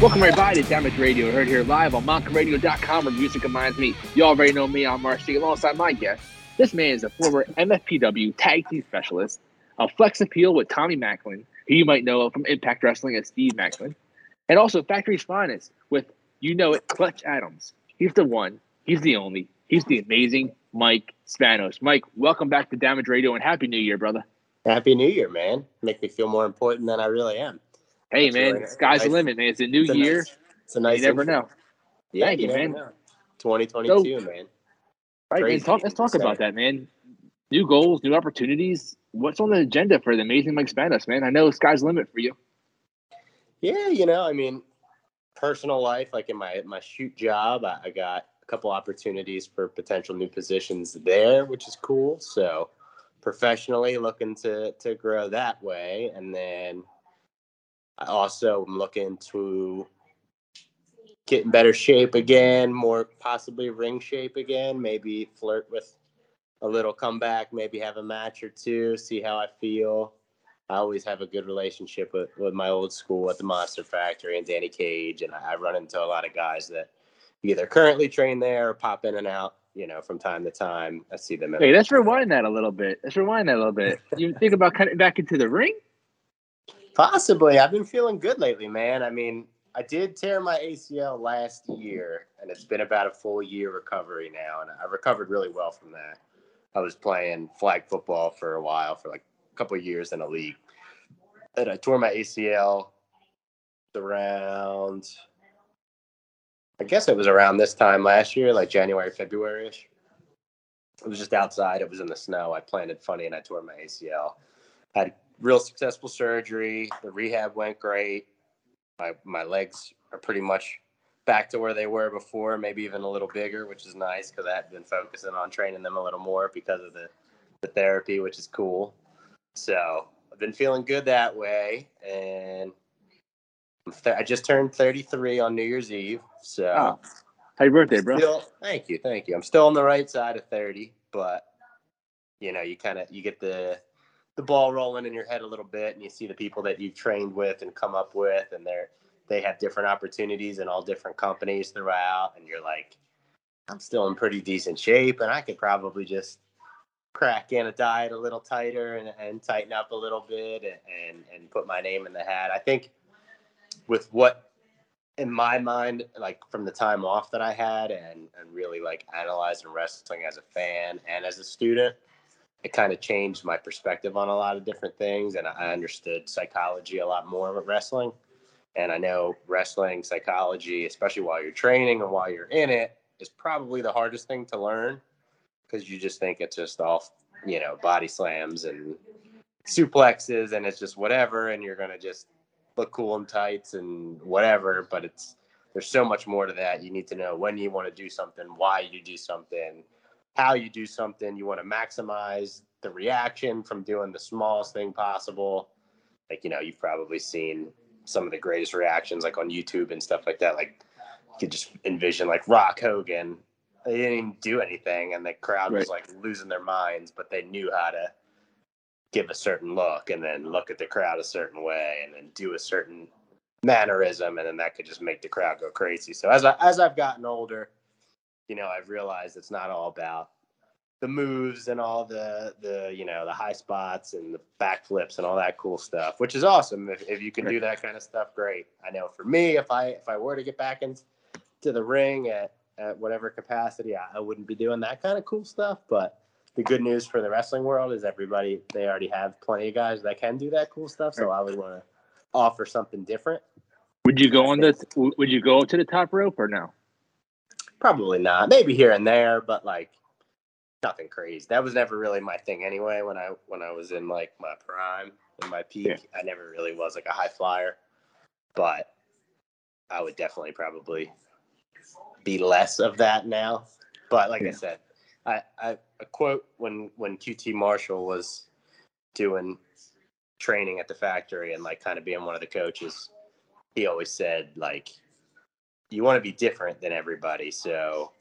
Welcome everybody to Damage Radio, heard here live on MontCoRadio.com where music reminds me. You already know me, I'm Marcy, alongside my guest. This man is a former MFPW tag team specialist, a flex appeal with Tommy Maclin, who you might know from Impact Wrestling as Steve Maclin, and also Factory's Finest with, you know it, Clutch Adams. He's the one, he's the only, he's the amazing Mike Spanos. Mike, welcome back to Damage Radio and Happy New Year, brother. Happy New Year, man. Make me feel more important than I really am. Hey, man, really sky's nice. the limit, man. It's a new it's a year. Nice, it's a nice. You never intro. know. Yeah, Thank you, man. Know. 2022, so, man. Right, man. Talk, let's talk about that, man. New goals, new opportunities. What's on the agenda for the amazing Mike Spanos, man? I know sky's the limit for you. Yeah, you know, I mean, personal life, like in my my shoot job, I, I got a couple opportunities for potential new positions there, which is cool. So professionally looking to to grow that way. And then I also am looking to get in better shape again, more possibly ring shape again, maybe flirt with a little comeback, maybe have a match or two, see how I feel. I always have a good relationship with, with my old school at the Monster Factory and Danny Cage, and I, I run into a lot of guys that either currently train there or pop in and out, you know, from time to time. I see them. Hey, let's rewind that a little bit. Let's rewind that a little bit. You think about cutting back into the ring? Possibly. I've been feeling good lately, man. I mean, I did tear my ACL last year, and it's been about a full year recovery now, and I recovered really well from that. I was playing flag football for a while, for like a couple years in a league, and I tore my ACL around. I guess it was around this time last year, like January, February ish. It was just outside. It was in the snow. I planted funny and I tore my ACL. Had real successful surgery. The rehab went great. My my legs are pretty much back to where they were before, maybe even a little bigger, which is nice because I had been focusing on training them a little more because of the the therapy, which is cool. So I've been feeling good that way, and th- I just turned 33 on New Year's Eve. So oh. happy birthday, bro! Still, thank you, thank you. I'm still on the right side of 30, but you know, you kind of you get the the ball rolling in your head a little bit and you see the people that you've trained with and come up with and they're they have different opportunities in all different companies throughout and you're like i'm still in pretty decent shape and i could probably just crack in a diet a little tighter and, and tighten up a little bit and, and and put my name in the hat. I think with what in my mind like from the time off that i had and and really like analyzing wrestling as a fan and as a student it kind of changed my perspective on a lot of different things and i understood psychology a lot more with wrestling. And i know wrestling psychology especially while you're training and while you're in it is probably the hardest thing to learn because you just think it's just all you know body slams and suplexes and it's just whatever and you're gonna just look cool in tights and whatever but it's there's so much more to that. You need to know when you want to do something why you do something how you do something. You want to maximize the reaction from doing the smallest thing possible. Like, you know, you've probably seen some of the greatest reactions like on YouTube and stuff like that. Like you could just envision like Rock Hogan. They didn't even do anything and the crowd right. was like losing their minds, but they knew how to give a certain look and then look at the crowd a certain way and then do a certain mannerism and then that could just make the crowd go crazy. So as I as I've gotten older, you know, I've realized it's not all about the moves and all the the you know the high spots and the backflips and all that cool stuff, which is awesome. If, if you can do that kind of stuff, great. I know for me, if I if I were to get back into the ring at at whatever capacity, I, I wouldn't be doing that kind of cool stuff. But the good news for the wrestling world is everybody they already have plenty of guys that can do that cool stuff. So I would want to offer something different. Would you go on the Would you go to the top rope or no? Probably not. Maybe here and there, but like nothing crazy. That was never really my thing anyway. When I when I was in like my prime, in my peak, yeah. I never really was like a high flyer. But I would definitely probably be less of that now. But like yeah. I said, I, I a quote when when QT Marshall was doing training at the factory and like kind of being one of the coaches, he always said like you want to be different than everybody. So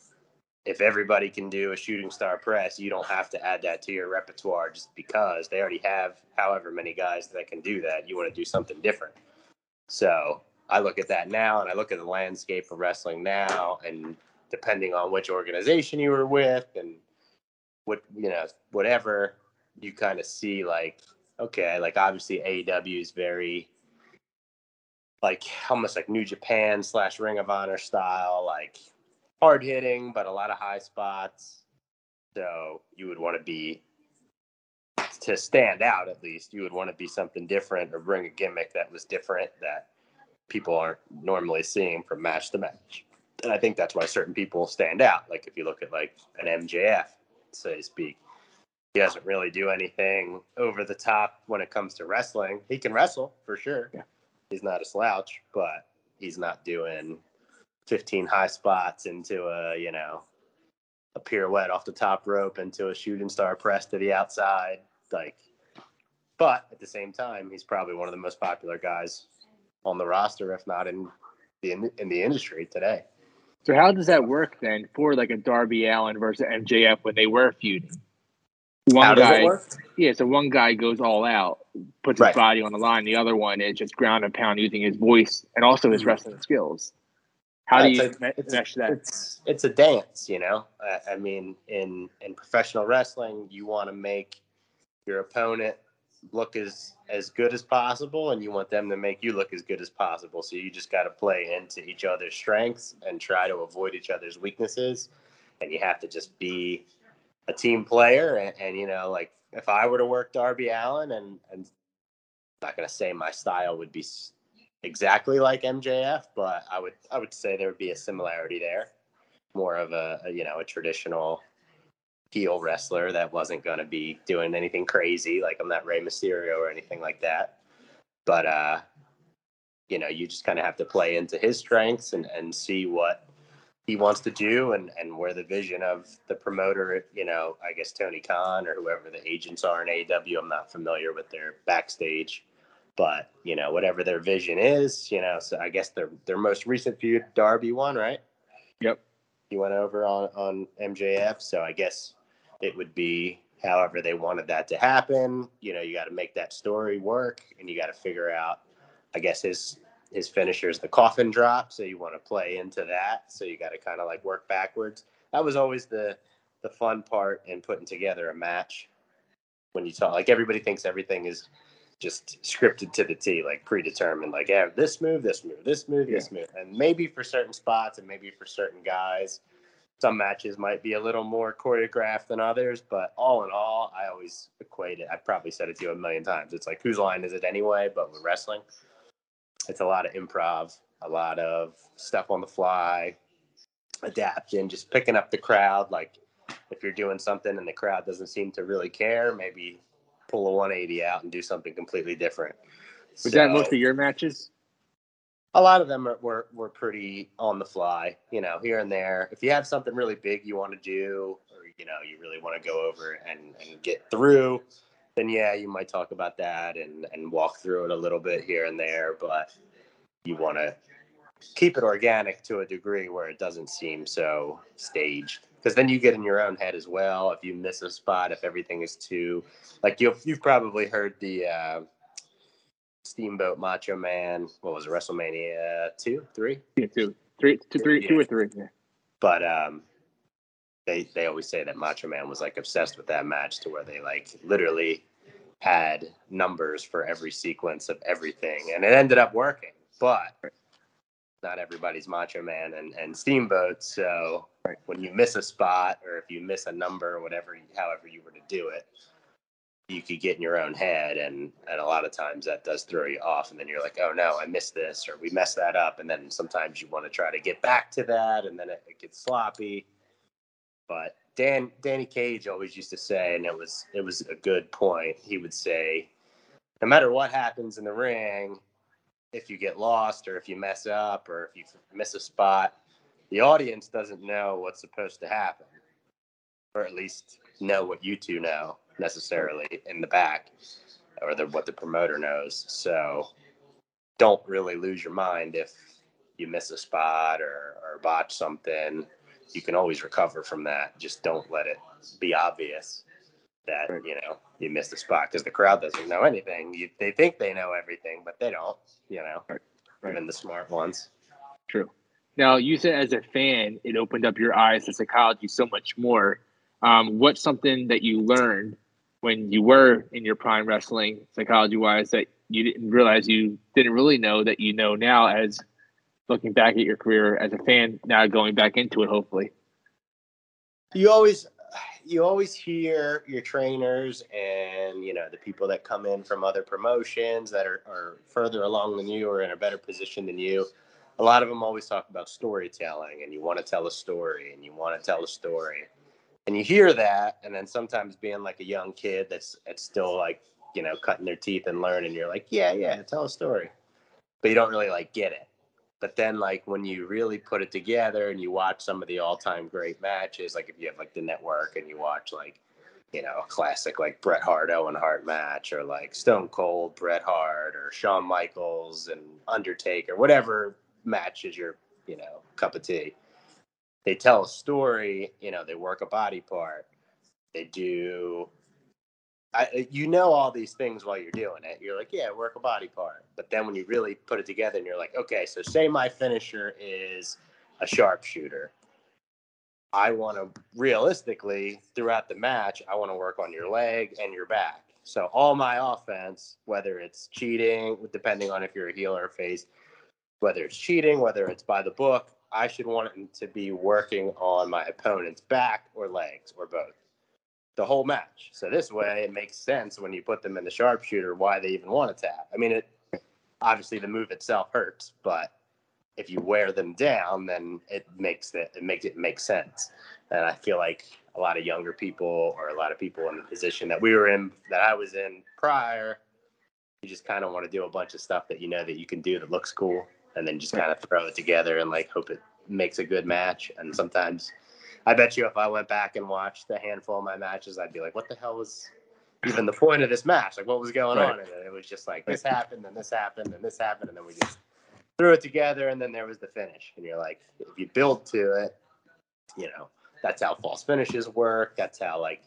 if everybody can do a shooting star press, you don't have to add that to your repertoire just because they already have however many guys that can do that. You want to do something different. So I look at that now and I look at the landscape of wrestling now and depending on which organization you were with and what you know, whatever, you kind of see like, okay, like obviously AEW is very like almost like New Japan slash Ring of Honor style, like hard hitting, but a lot of high spots. So you would want to be to stand out at least. You would want to be something different or bring a gimmick that was different that people aren't normally seeing from match to match. And I think that's why certain people stand out. Like if you look at like an MJF, so to speak, he doesn't really do anything over the top when it comes to wrestling. He can wrestle for sure. Yeah. He's not a slouch, but he's not doing 15 high spots into a, you know, a pirouette off the top rope into a shooting star press to the outside. Like, but at the same time, he's probably one of the most popular guys on the roster, if not in the in the industry today. So how does that work then for like a Darby Allin versus MJF when they were feuding? One guy, yeah. So one guy goes all out, puts Right. his body on the line. The other one is just ground and pound using his voice and also his Mhm. wrestling skills. How do you a- me- it's, mesh that? It's it's a dance, you know. I, I mean, in in professional wrestling, you want to make your opponent look as as good as possible, and you want them to make you look as good as possible. So you just got to play into each other's strengths and try to avoid each other's weaknesses, and you have to just be a team player. And, and you know, like if I were to work Darby Allin, and and I'm not gonna say my style would be exactly like MJF, but I would I would say there would be a similarity there. More of a, a you know a traditional heel wrestler that wasn't to be doing anything crazy. Like I'm not Rey Mysterio or anything like that. But uh, you know, you just kind of have to play into his strengths and and see what he wants to do and and where the vision of the promoter, you know, I guess Tony Khan or whoever the agents are in AEW. I'm not familiar with their backstage but you know whatever their vision is you know so i guess their their most recent feud darby won right Yep. he went over on on mjf so i guess it would be however they wanted that to happen you know you got to make that story work and you got to figure out i guess his his finisher is the coffin drop so you want to play into that so you got to kind of like work backwards that was always the the fun part in putting together a match when you talk like everybody thinks everything is just scripted to the T, like predetermined, like yeah, this move, this move, this move, this move, and maybe for certain spots and maybe for certain guys, some matches might be a little more choreographed than others. But all in all, I always equate it. I've probably said it to you a million times. It's like whose line is it anyway? But with wrestling, it's a lot of improv, a lot of stuff on the fly, adapting, just picking up the crowd. Like if you're doing something and the crowd doesn't seem to really care, maybe pull a 180 out and do something completely different. Was that most of your matches? a lot of them are, were were pretty on the fly, you know, here and there. If you have something really big you want to do, or you know, you really want to go over and and get through, then yeah, you might talk about that and and walk through it a little bit here and there. But you want to keep it organic to a degree where it doesn't seem so staged. Because then you get in your own head as well. If you miss a spot, if everything is too like you've you've probably heard the. Uh, Steamboat Macho Man. What was it? WrestleMania two, three. Yeah, two, three, two, three, two or three. Yeah. But um, they they always say that Macho Man was like obsessed with that match to where they like literally had numbers for every sequence of everything, and it ended up working. But not everybody's Macho Man and, and Steamboat. So when you miss a spot or if you miss a number or whatever, however you were to do it, you could get in your own head and and a lot of times that does throw you off and then you're like oh no i missed this or we messed that up and then sometimes you want to try to get back to that and then it, it gets sloppy but dan danny cage always used to say and it was it was a good point he would say no matter what happens in the ring if you get lost or if you mess up or if you miss a spot the audience doesn't know what's supposed to happen or at least know what you two know necessarily in the back or the, what the promoter knows. So don't really lose your mind if you miss a spot or, or botch something. You can always recover from that. Just don't let it be obvious that, you know, you missed a spot because the crowd doesn't know anything. You, they think they know everything, but they don't, you know. right. even the smart ones. True. Now, you said as a fan, it opened up your eyes to psychology so much more. Um, what's something that you learned when you were in your prime wrestling, psychology wise, that you didn't realize you didn't really know that you know now as looking back at your career as a fan, now going back into it, hopefully? You always you always hear your trainers and you know the people that come in from other promotions that are, are further along than you or in a better position than you. A lot of them always talk about storytelling and you want to tell a story and you want to tell a story. And you hear that and then sometimes being like a young kid that's it's still like you know cutting their teeth and learning you're like yeah yeah tell a story. But you don't really like get it but then like when you really put it together and you watch some of the all-time great matches like if you have like the network and you watch like you know a classic like bret hart owen hart match or like stone cold bret hart or shawn michaels and undertaker whatever match is your you know cup of tea they tell a story you know they work a body part they do I, uh, you know all these things while you're doing it. You're like yeah work a body part. But then when you really put it together and you're like okay so say my finisher is a sharpshooter. I want to realistically throughout the match i want to work on your leg and your back. So all my offense whether it's cheating depending on if you're a heel or a face whether it's cheating, whether it's by the book, I should want him to be working on my opponent's back or legs or both the whole match. So this way, it makes sense when you put them in the sharpshooter why they even want to tap. I mean, it obviously the move itself hurts, but if you wear them down, then it makes it it makes it make sense. And I feel like a lot of younger people or a lot of people in the position that we were in that I was in prior, you just kind of want to do a bunch of stuff that you know that you can do that looks cool and then just kind of throw it together and like hope it makes a good match. And sometimes I bet you if I went back and watched a handful of my matches, I'd be like, what the hell was even the point of this match? Like, what was going right. on? And it was just like, this happened, and this happened, and this happened. And then we just threw it together, and then there was the finish. And you're like, if you build to it, you know, that's how false finishes work. That's how, like,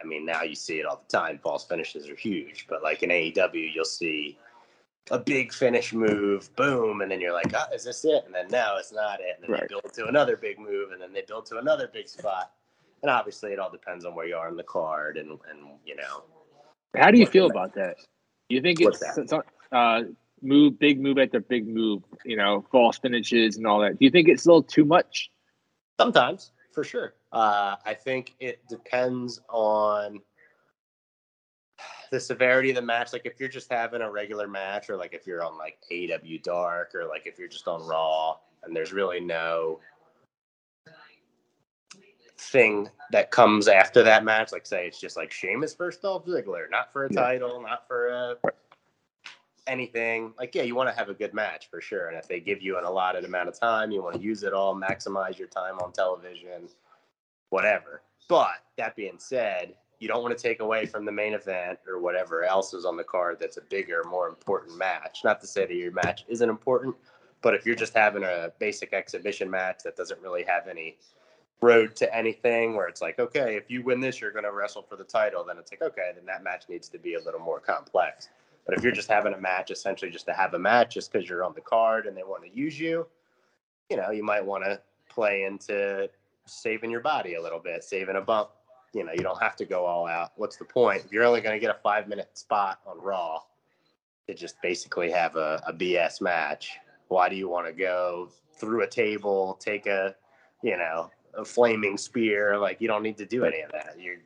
I mean, now you see it all the time. False finishes are huge, but like in AEW, you'll see a big finish move, boom, and then you're like, oh, is this it? And then no, it's not it. And then right. they build to another big move, and then they build to another big spot. And obviously, it all depends on where you are in the card, and and you know. How do you feel about that? You think it's, it's uh, move, big move after big move, you know, false finishes and all that. Do you think it's a little too much? Sometimes, for sure. Uh, I think it depends on the severity of the match, like if you're just having a regular match, or like if you're on like AEW Dark, or like if you're just on Raw, and there's really no thing that comes after that match, like say it's just like Sheamus versus Dolph Ziggler, not for a yeah. title, not for a anything. Like yeah, you want to have a good match for sure, and if they give you an allotted amount of time, you want to use it all, maximize your time on television, whatever. But that being said, you don't want to take away from the main event or whatever else is on the card that's a bigger, more important match. Not to say that your match isn't important, but if you're just having a basic exhibition match that doesn't really have any road to anything where it's like, okay, if you win this, you're going to wrestle for the title, then it's like, okay, then that match needs to be a little more complex. But if you're just having a match essentially just to have a match just because you're on the card and they want to use you, you know, you might want to play into saving your body a little bit, saving a bump you know, you don't have to go all out. What's the point? If you're only going to get a five minute spot on Raw to just basically have a, a BS match, why do you want to go through a table, take a, you know, a flaming spear? Like, you don't need to do any of that. You're,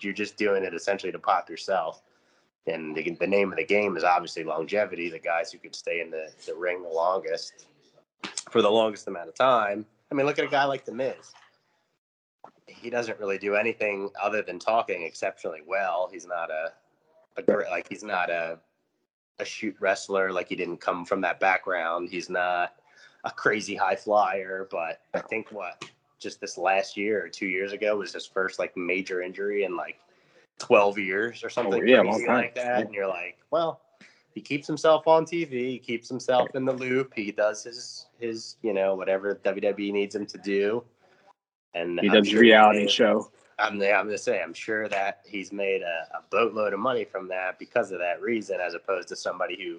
you're just doing it essentially to pop yourself. And the, the name of the game is obviously longevity. The guys who could stay in the, the ring the longest for the longest amount of time. I mean, look at a guy like The Miz he doesn't really do anything other than talking exceptionally well. He's not a, a great, like he's not a a shoot wrestler. Like he didn't come from that background. He's not a crazy high flyer. But I think what just this last year or two years ago was his first like major injury in like twelve years or oh, something oh, yeah, crazy like that. And you're like, well, he keeps himself on TV. He keeps himself in the loop. He does his his you know whatever WWE needs him to do and he does sure reality show. I'm, I'm gonna say I'm sure that he's made a, a, boatload of money from that because of that reason, as opposed to somebody who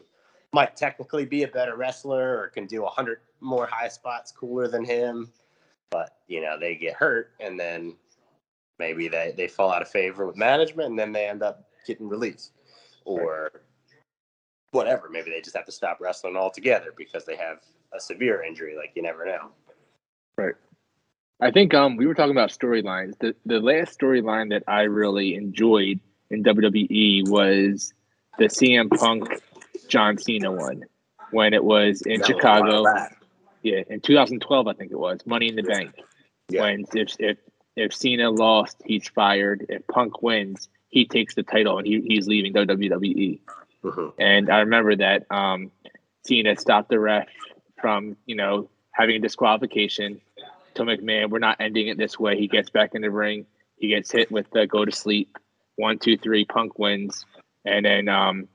might technically be a better wrestler or can do a hundred more high spots cooler than him, but you know they get hurt and then maybe they they fall out of favor with management and then they end up getting released or whatever. Maybe they just have to stop wrestling altogether because they have a severe injury. Like you never know. Right. I think um we were talking about storylines. The the last storyline that I really enjoyed in WWE was the CM Punk John Cena one when it was in That Chicago. back. Yeah, in 2012 I think it was Money in the Bank. Yeah. When if if if Cena lost, he's fired. If Punk wins, he takes the title and he, he's leaving WWE. Mhm. And I remember that um, Cena stopped the ref from, you know, having a disqualification. Told McMahon, we're not ending it this way. He gets back in the ring. He gets hit with the go to sleep. One, two, three. Punk wins. And then um,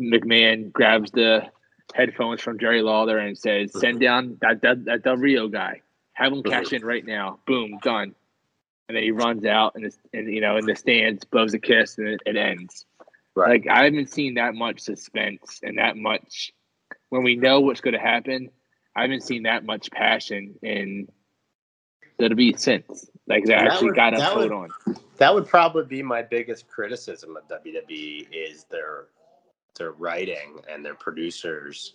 McMahon grabs the headphones from Jerry Lawler and says, send down that, that, that Del Rio guy. Have him cash in right now. Boom, done. And then he runs out and, and you know, in the stands, blows a kiss, and it, it ends. Right. Like I haven't seen that much suspense and that much when we know what's going to happen. I haven't seen that much passion in WWE since. Like they actually would- got that would- on. That would probably be my biggest criticism of WWE is their their writing and their producers.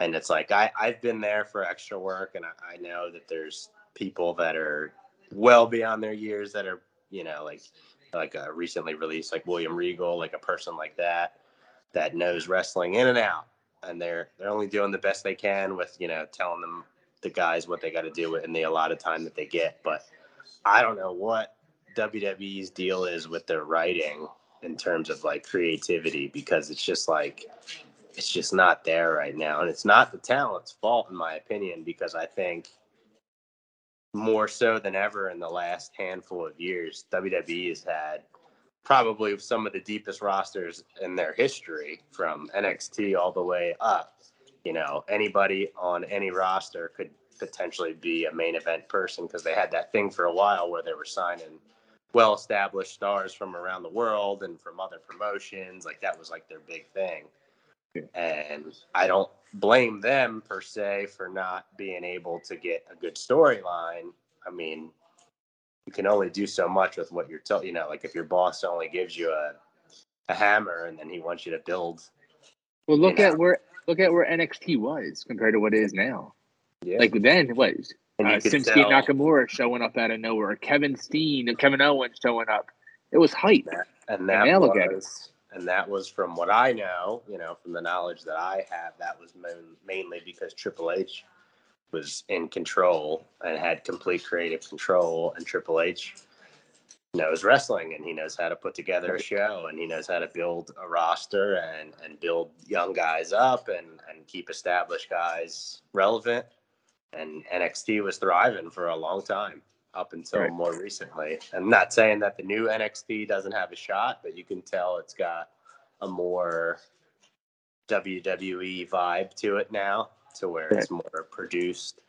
And it's like I, I've been there for extra work and I, I know that there's people that are well beyond their years that are, you know, like like a recently released like William Regal, like a person like that that knows wrestling in and out. And they're they're only doing the best they can with, you know, telling them the guys what they got to do in the allotted time that they get. But I don't know what WWE's deal is with their writing in terms of like creativity because it's just like it's just not there right now and it's not the talent's fault in my opinion because I think more so than ever in the last handful of years WWE has had probably some of the deepest rosters in their history from NXT all the way up you know anybody on any roster could potentially be a main event person because they had that thing for a while where they were signing well established stars from around the world and from other promotions like that was like their big thing. And i don't blame them per se for not being able to get a good storyline. I mean you can only do so much with what you're telling you know like if your boss only gives you a a hammer and then he wants you to build Well, look you at where look at where NXT was compared to what it is now. yeah Like then, what? and Uh, Nakamura showing up out of nowhere. Kevin Steen Kevin Owens showing up. It was hype. and that now look at was and that was from what I know, you know, from the knowledge that I have, that was main, mainly because Triple H was in control and had complete creative control, and Triple H knows wrestling and he knows how to put together a show and he knows how to build a roster and and build young guys up and and keep established guys relevant. And NXT was thriving for a long time up until Right. more recently. I'm not saying that the new NXT doesn't have a shot, but you can tell it's got a more WWE vibe to it now, to where it's more produced.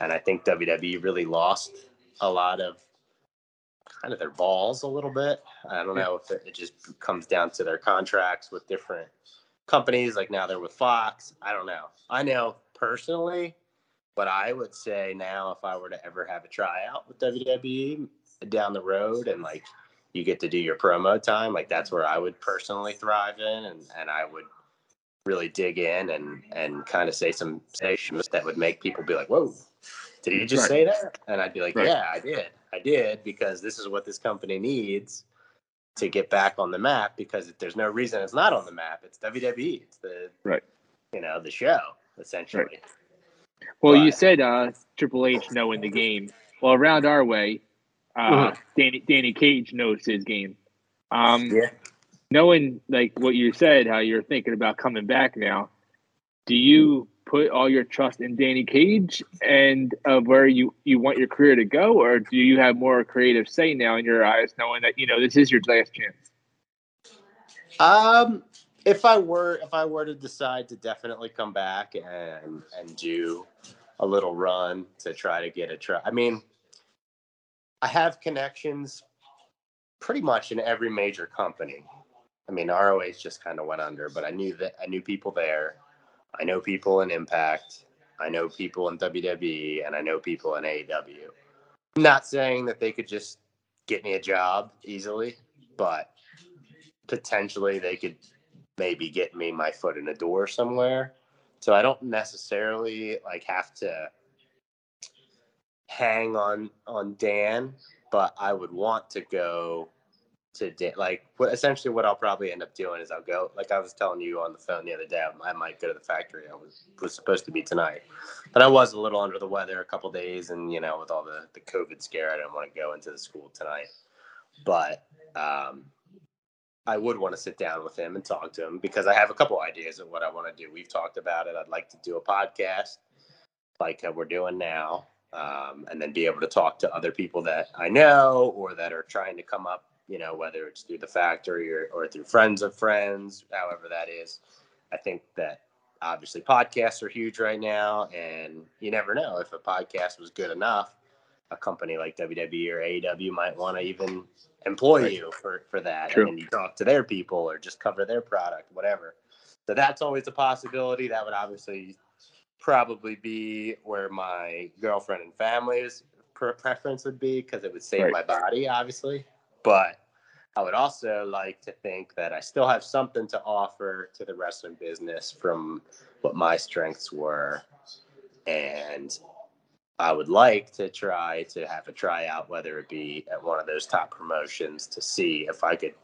And I think WWE really lost a lot of kind of their balls a little bit. I don't know if it, it just comes down to their contracts with different companies. Like now they're with Fox. I don't know. I know personally, but I would say now if I were to ever have a tryout with WWE down the road and like you get to do your promo time, like that's where I would personally thrive in and, and I would really dig in and and kind of say some statements that would make people be like, Whoa, did he just Right. say that? And I'd be like, Right. Yeah, I did. I did because this is what this company needs to get back on the map because there's no reason it's not on the map, it's WWE. It's the Right. you know, the show, essentially. Well, you said uh, Triple H knowing the game. Well, around our way, uh, Mhm. Danny Danny Cage knows his game. Um, Yeah. knowing like what you said, how you're thinking about coming back now, do you put all your trust in Danny Cage and of where you you want your career to go, or do you have more creative say now in your eyes, knowing that you know this is your last chance? Um, if I were if I were to decide to definitely come back and and do a little run to try to get a try, I mean, I have connections pretty much in every major company. I mean, ROH just kind of went under, but I knew that I knew people there. I know people in Impact, I know people in WWE, and I know people in AEW. not saying that they could just get me a job easily, but potentially they could maybe get me my foot in a door somewhere. So I don't necessarily like have to hang on on Dan, but I would want to go to. Like what essentially what I'll probably end up doing is I'll go like I was telling you on the phone the other day. I might go to the factory. I was was supposed to be tonight, but I was a little under the weather a couple days, and you know with all the the COVID scare, I didn't want to go into the school tonight. But um, I would want to sit down with him and talk to him because I have a couple ideas of what I want to do. We've talked about it. I'd like to do a podcast like we're doing now, um, and then be able to talk to other people that I know or that are trying to come up. You know, whether it's through the factory or, or through friends of friends, however that is. I think that obviously podcasts are huge right now, and you never know if a podcast was good enough a company like WWE or AEW might want to even employ right. you for, for that. True. And you talk to their people or just cover their product, whatever. So that's always a possibility. That would obviously probably be where my girlfriend and family's preference would be because it would save right. my body, obviously. But I would also like to think that I still have something to offer to the wrestling business from what my strengths were. And I would like to try to have a tryout, whether it be at one of those top promotions, to see if I could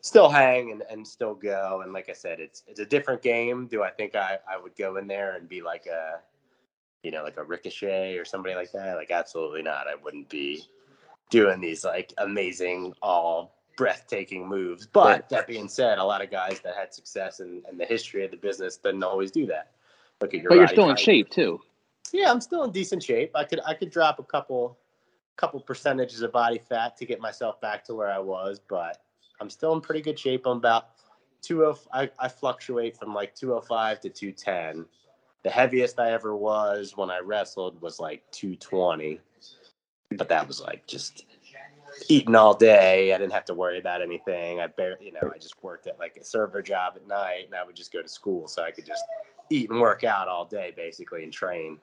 still hang and, and still go. And like I said, it's it's a different game. Do I think I, I would go in there and be like a you know, like a ricochet or somebody like that? Like absolutely not. I wouldn't be doing these like amazing all breathtaking moves. But right. that being said, a lot of guys that had success in, in the history of the business didn't always do that. Look at your But you're still in shape too yeah, I'm still in decent shape. I could I could drop a couple couple percentages of body fat to get myself back to where I was, but I'm still in pretty good shape. I'm about 20 I, I fluctuate from like 205 to 210. The heaviest I ever was when I wrestled was like 220. But that was like just eating all day. I didn't have to worry about anything. I barely, you know, I just worked at like a server job at night and I would just go to school so I could just eat and work out all day basically and train.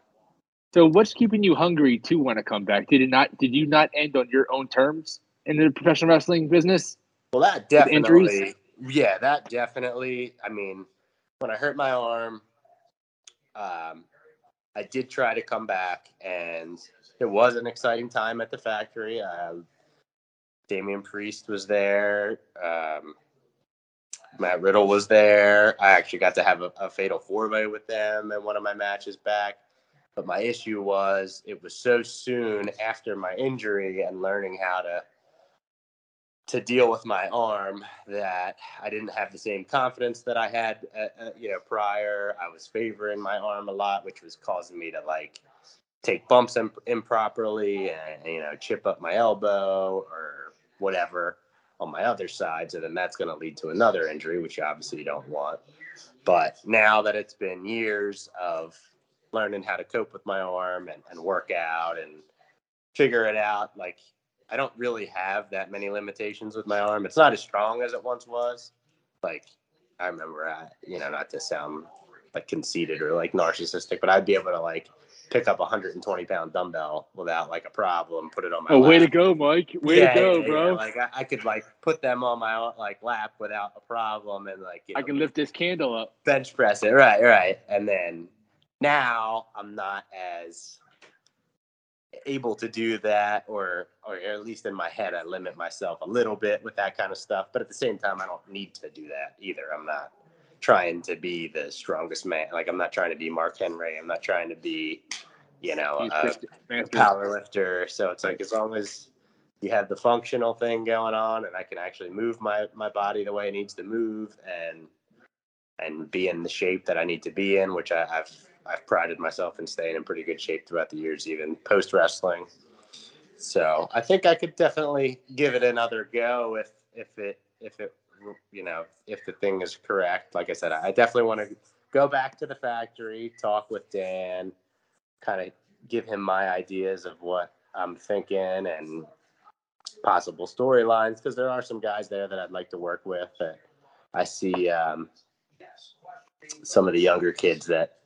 So what's keeping you hungry to want to come back? Did it not? Did you not end on your own terms in the professional wrestling business? Well, that definitely. Yeah, that definitely. I mean, when I hurt my arm, um, I did try to come back, and it was an exciting time at the factory. Uh, Damian Priest was there. Um, Matt Riddle was there. I actually got to have a, a fatal four way with them in one of my matches back. But my issue was it was so soon after my injury and learning how to to deal with my arm that I didn't have the same confidence that I had, uh, uh, you know, prior. I was favoring my arm a lot, which was causing me to like take bumps imp- improperly and you know chip up my elbow or whatever on my other side. So then that's going to lead to another injury, which you obviously don't want. But now that it's been years of learning how to cope with my arm and, and work out and figure it out. Like I don't really have that many limitations with my arm. It's not as strong as it once was. Like I remember, I, you know, not to sound like conceited or like narcissistic, but I'd be able to like pick up a 120 pound dumbbell without like a problem, put it on my. Oh, lap. way to go, Mike! Way yeah, to go, yeah, bro! Yeah. Like I, I, could like put them on my like lap without a problem, and like you know, I can lift this candle up, bench press it, right, right, and then now I'm not as able to do that or or at least in my head I limit myself a little bit with that kind of stuff but at the same time I don't need to do that either. I'm not trying to be the strongest man like I'm not trying to be Mark Henry. I'm not trying to be you know a power lifter. So it's like as long as you have the functional thing going on and I can actually move my my body the way it needs to move and and be in the shape that I need to be in which I, I've I've prided myself in staying in pretty good shape throughout the years, even post wrestling. So I think I could definitely give it another go if if it if it you know if the thing is correct. Like I said, I definitely want to go back to the factory, talk with Dan, kind of give him my ideas of what I'm thinking and possible storylines because there are some guys there that I'd like to work with that I see um, some of the younger kids that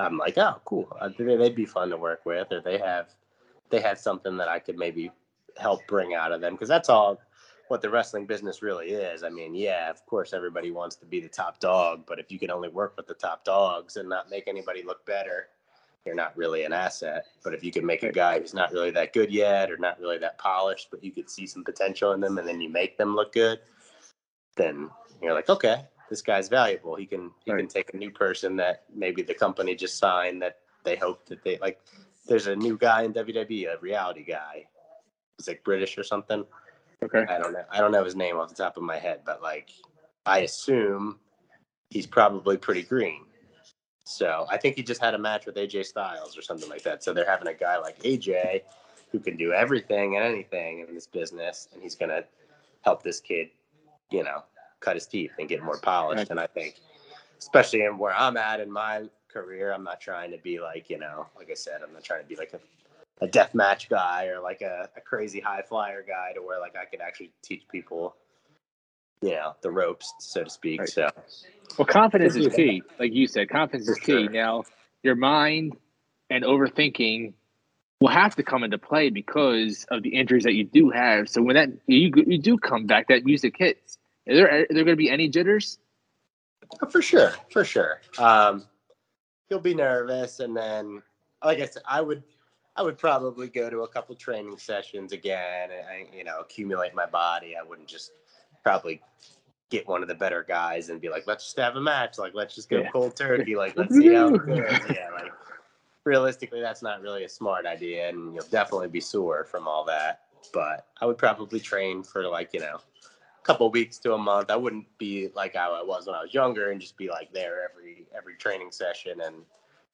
I'm like, oh, cool. Uh, they'd be fun to work with, or they have they have something that I could maybe help bring out of them because that's all what the wrestling business really is. I mean, yeah, of course, everybody wants to be the top dog, but if you can only work with the top dogs and not make anybody look better, you're not really an asset. But if you can make a guy who's not really that good yet or not really that polished, but you could see some potential in them and then you make them look good, then you're like, okay, this guy's valuable. He can he right. can take a new person that maybe the company just signed that they hope that they like. There's a new guy in WWE, a reality guy. He's like British or something. Okay. I don't know. I don't know his name off the top of my head, but like, I assume he's probably pretty green. So I think he just had a match with AJ Styles or something like that. So they're having a guy like AJ who can do everything and anything in this business, and he's gonna help this kid, you know, cut his teeth and get more polished. Right. And I think, especially in where I'm at in my career, I'm not trying to be like, you know, like I said, I'm not trying to be like a a death match guy or like a, a crazy high flyer guy to where like I could actually teach people, you know, the ropes, so to speak. Right. So, well, confidence is key. Like you said, confidence is key. Sure. Now, your mind and overthinking will have to come into play because of the injuries that you do have. So when that you you do come back, that music hits. Is there are there going to be any jitters? Oh, for sure, for sure. Um, you'll be nervous, and then, like I said, I would I would probably go to a couple training sessions again and you know accumulate my body. I wouldn't just probably get one of the better guys and be like, let's just have a match. Like let's just go yeah. cold turkey. Like let's see how it goes. Yeah, like realistically, that's not really a smart idea, and you'll definitely be sore from all that. But I would probably train for like you know couple weeks to a month. I wouldn't be like how I was when I was younger and just be like there every every training session and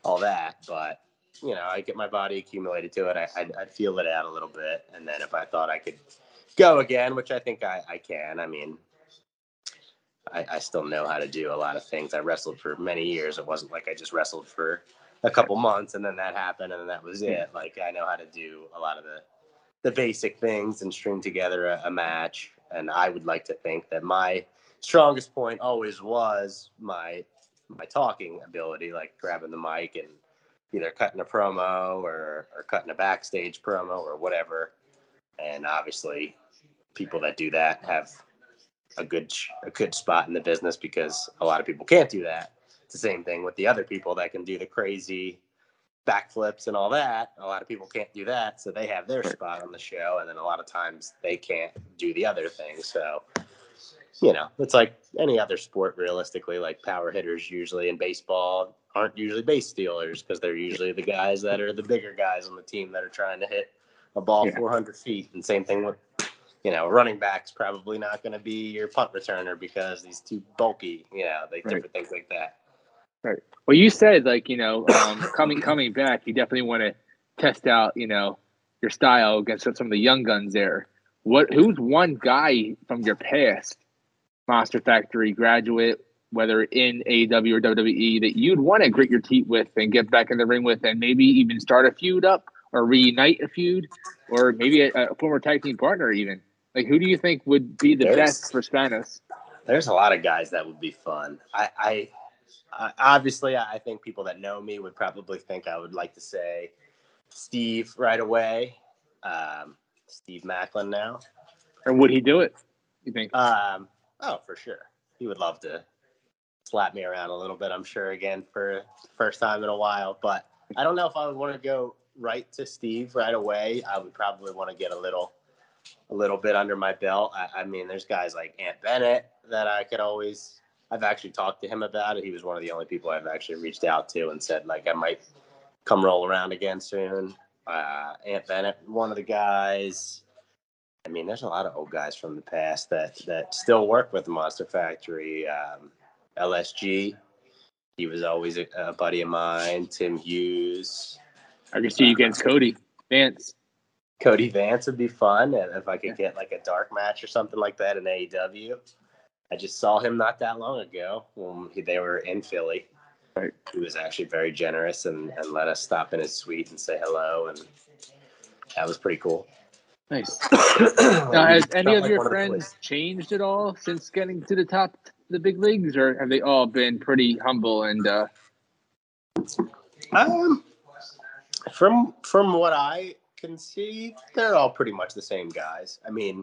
all that. But you know, I get my body accumulated to it. I, I'd, I'd, feel it out a little bit. And then if I thought I could go again, which I think I, I can, I mean, I, I still know how to do a lot of things. I wrestled for many years. It wasn't like I just wrestled for a couple months and then that happened and then that was hmm. it. Like I know how to do a lot of the, the basic things and string together a, a match. And I would like to think that my strongest point always was my my talking ability, like grabbing the mic and either cutting a promo or, or cutting a backstage promo or whatever. And obviously, people that do that have a good a good spot in the business because a lot of people can't do that. It's the same thing with the other people that can do the crazy backflips and all that. A lot of people can't do that, so they have their spot on the show, and then a lot of times they can't do the other thing. So, you know, it's like any other sport, realistically. Like power hitters usually in baseball, aren't usually base stealers because they're usually the guys that are the bigger guys on the team that are trying to hit a ball yeah. 400 feet. And same thing with, you know, running back's probably not going to be your punt returner because he's too bulky. You know, they different things like that. Right. Well, you said like you know, um, coming coming back, you definitely want to test out you know your style against some of the young guns there. What who's one guy from your past Monster Factory graduate whether in AEW or WWE, that you'd want to grit your teeth with and get back in the ring with, and maybe even start a feud up or reunite a feud, or maybe a, a former tag team partner even. Like, who do you think would be the there's, best for Spanos? There's a lot of guys that would be fun. I, I, I obviously, I think people that know me would probably think I would like to say Steve right away. Um, Steve Maclin now. And would he do it? You think? Um, oh, for sure. He would love to slap me around a little bit, I'm sure, again for first time in a while. But I don't know if I would want to go right to Steve right away. I would probably want to get a little a little bit under my belt. I, I, mean, there's guys like Ant Bennett that I could always. I've actually talked to him about it. He was one of the only people I've actually reached out to and said like I might come roll around again soon. Uh, Ant Bennett, one of the guys. I mean, there's a lot of old guys from the past that that still work with the Monster Factory. Um, LSG. He was always a, a buddy of mine. Tim Hughes. I can see you against Cody Vance. Cody Vance would be fun, and if I could get like a dark match or something like that in AEW. I just saw him not that long ago when he, they were in Philly. Right. He was actually very generous and, and let us stop in his suite and say hello, and that was pretty cool. Nice. now, has any of your friends changed at all since getting to the top the big leagues, or have they all been pretty humble and? Uh... Um, from from what I can see, they're all pretty much the same guys. I mean,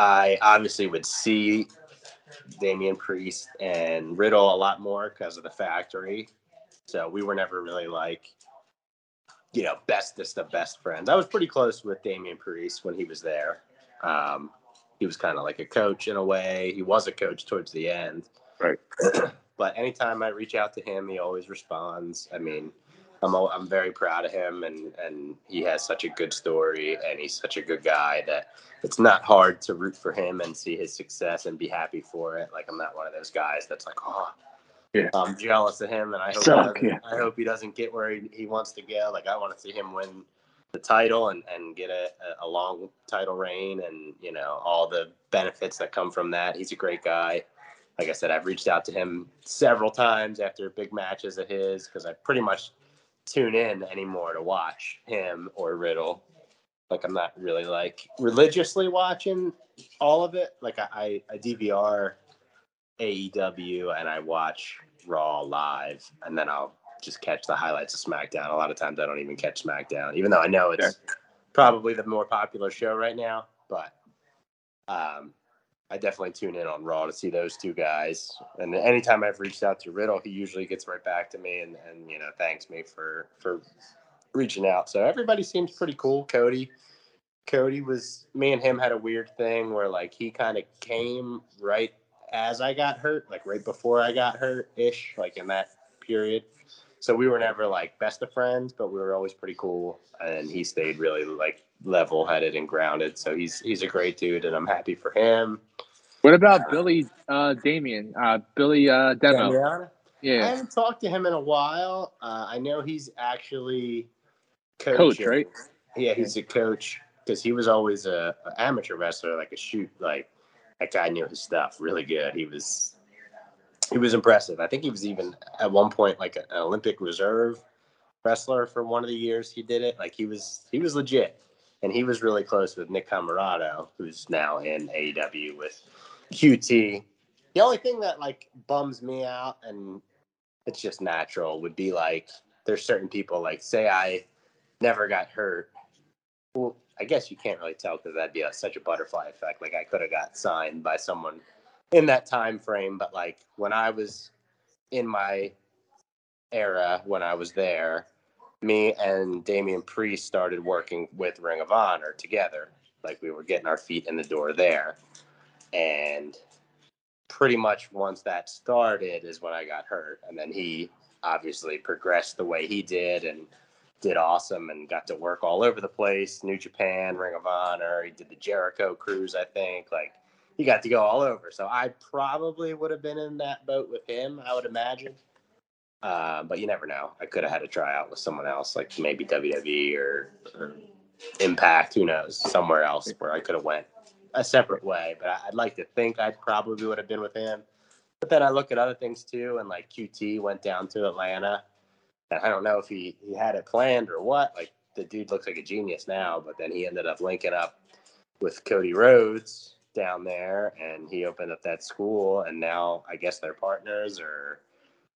I obviously would see Damian Priest and Riddle a lot more because of the factory. So we were never really like, you know, bestest of best friends. I was pretty close with Damian Priest when he was there. Um, he was kind of like a coach in a way. He was a coach towards the end. Right. but anytime I reach out to him, he always responds. I mean, I'm I'm very proud of him, and and he has such a good story, and he's such a good guy that it's not hard to root for him and see his success and be happy for it. Like I'm not one of those guys that's like, oh, yeah. I'm jealous of him, and I hope yeah. I hope he doesn't get where he, he wants to go. Like I want to see him win the title and and get a, a long title reign, and you know all the benefits that come from that. He's a great guy. Like I said, I've reached out to him several times after big matches of his because I pretty much tune in anymore to watch him or Riddle. Like I'm not really like religiously watching all of it. Like I, I, I DVR AEW and I watch Raw live, and then I'll just catch the highlights of SmackDown. A lot of times I don't even catch SmackDown, even though I know it's probably the more popular show right now. But um, I definitely tune in on Raw to see those two guys. And anytime I've reached out to Riddle, he usually gets right back to me and, and you know thanks me for for reaching out. So everybody seems pretty cool. Cody, Cody was me and him had a weird thing where like he kind of came right as I got hurt, like right before I got hurt ish, like in that period. So we were never like best of friends, but we were always pretty cool. And he stayed really like level headed and grounded. So he's he's a great dude, and I'm happy for him. What about Billy uh, Damien? Uh, Billy uh, Demo. Damiana? I haven't talked to him in a while. Uh, I know he's actually coach, coaching. right? Yeah, he's a coach because he was always a, a amateur wrestler, like a shoot. Like that guy knew his stuff really good. He was he was impressive. I think he was even at one point like an Olympic reserve wrestler for one of the years he did it. Like he was he was legit, and he was really close with Nick Comoroto, who's now in AEW with QT. The only thing that like bums me out, and it's just natural, would be like there's certain people like say I never got hurt. Well, I guess you can't really tell because that'd be a, such a butterfly effect. Like I could have got signed by someone in that time frame, but like when I was in my era when I was there, me and Damian Priest started working with Ring of Honor together. Like we were getting our feet in the door there. And pretty much once that started is when I got hurt. And then he obviously progressed the way he did and did awesome and got to work all over the place New Japan, Ring of Honor. He did the Jericho cruise, I think. Like he got to go all over. So I probably would have been in that boat with him, I would imagine. Uh, but you never know. I could have had a tryout with someone else, like maybe WWE or, or Impact. Who knows? Somewhere else where I could have went a separate way. But I- I'd like to think I probably would have been with him. But then I look at other things too, and like QT went down to Atlanta, and I don't know if he he had it planned or what. Like the dude looks like a genius now, but then he ended up linking up with Cody Rhodes down there, and he opened up that school, and now I guess they're partners or